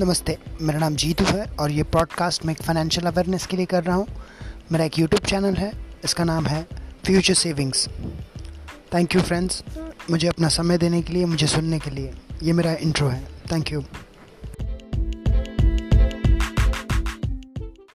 नमस्ते, मेरा नाम जीतू है और ये पॉडकास्ट मैं एक फाइनेंशियल अवेयरनेस के लिए कर रहा हूँ। मेरा एक यूट्यूब चैनल है, इसका नाम है future savings thank you friends मुझे अपना समय देने के लिए, मुझे सुनने के लिए। ये मेरा इंट्रो है। Thank you